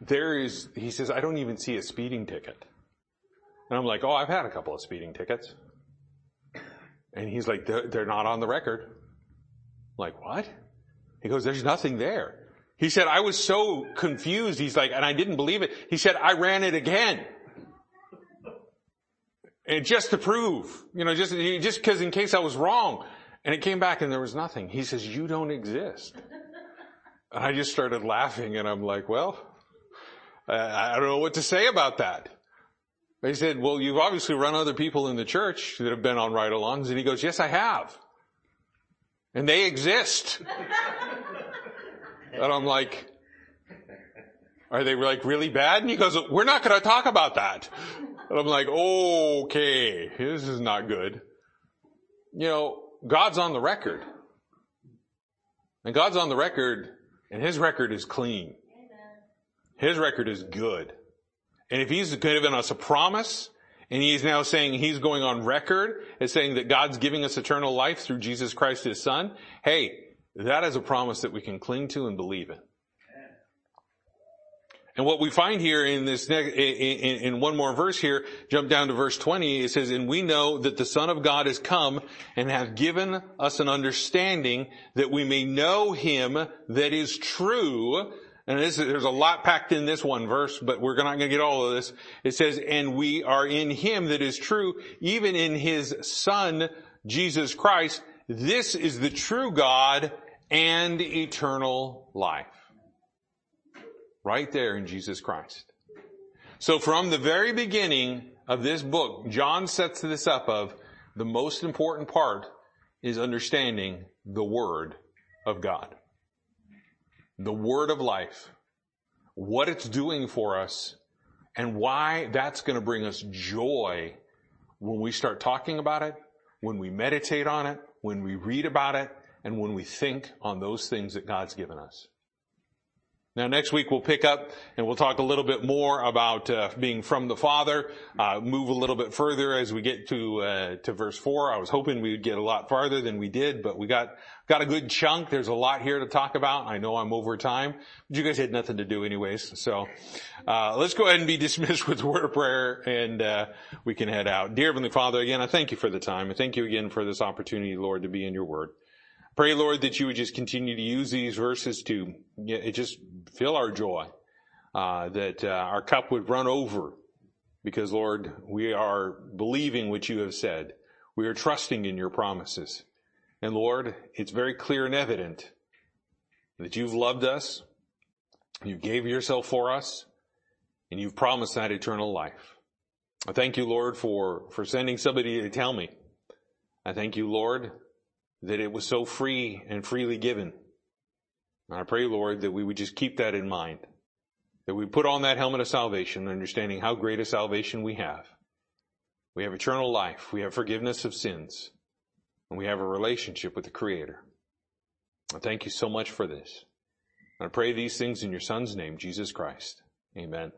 there is, he says, I don't even see a speeding ticket. And I'm like, oh, I've had a couple of speeding tickets. And he's like, they're, not on the record. I'm like, what? He goes, there's nothing there. He said, I was so confused. He's like, and I didn't believe it. He said, I ran it again. And just to prove, you know, just, just cause in case I was wrong. And it came back and there was nothing. He says, you don't exist. And I just started laughing and I'm like, well, I don't know what to say about that. He said, well, you've obviously run other people in the church that have been on ride-alongs. And he goes, yes, I have. And they exist. And I'm like, are they like really bad? And he goes, we're not going to talk about that. And I'm like, okay, this is not good. You know, God's on the record. And God's on the record and his record is clean. His record is good. And if he's given us a promise, and he's now saying he's going on record as saying that God's giving us eternal life through Jesus Christ his son, hey, that is a promise that we can cling to and believe in. And what we find here in this next, in, in, one more verse here, jump down to verse 20, it says, and we know that the Son of God has come and hath given us an understanding that we may know him that is true, and this, there's a lot packed in this one verse, but we're not going to get all of this. It says, and we are in him that is true, even in his son, Jesus Christ. This is the true God and eternal life. Right there in Jesus Christ. So from the very beginning of this book, John sets this up of the most important part is understanding the Word of God the word of life, what it's doing for us, and why that's going to bring us joy when we start talking about it, when we meditate on it, when we read about it, and when we think on those things that God's given us. Now next week we'll pick up and we'll talk a little bit more about uh, being from the Father. Uh, move a little bit further as we get to uh, to verse four. I was hoping we would get a lot farther than we did, but we got got a good chunk. There's a lot here to talk about. I know I'm over time, but you guys had nothing to do anyways. So uh, let's go ahead and be dismissed with a word of prayer, and uh, we can head out. Dear Heavenly Father, again I thank you for the time. I thank you again for this opportunity, Lord, to be in your Word. Pray, Lord, that you would just continue to use these verses to just fill our joy, uh, that uh, our cup would run over because, Lord, we are believing what you have said. We are trusting in your promises. And Lord, it's very clear and evident that you've loved us, you gave yourself for us, and you've promised that eternal life. I thank you, Lord, for, for sending somebody to tell me. I thank you, Lord, that it was so free and freely given. And I pray, Lord, that we would just keep that in mind. That we put on that helmet of salvation, understanding how great a salvation we have. We have eternal life. We have forgiveness of sins. And we have a relationship with the Creator. I thank you so much for this. And I pray these things in your Son's name, Jesus Christ. Amen.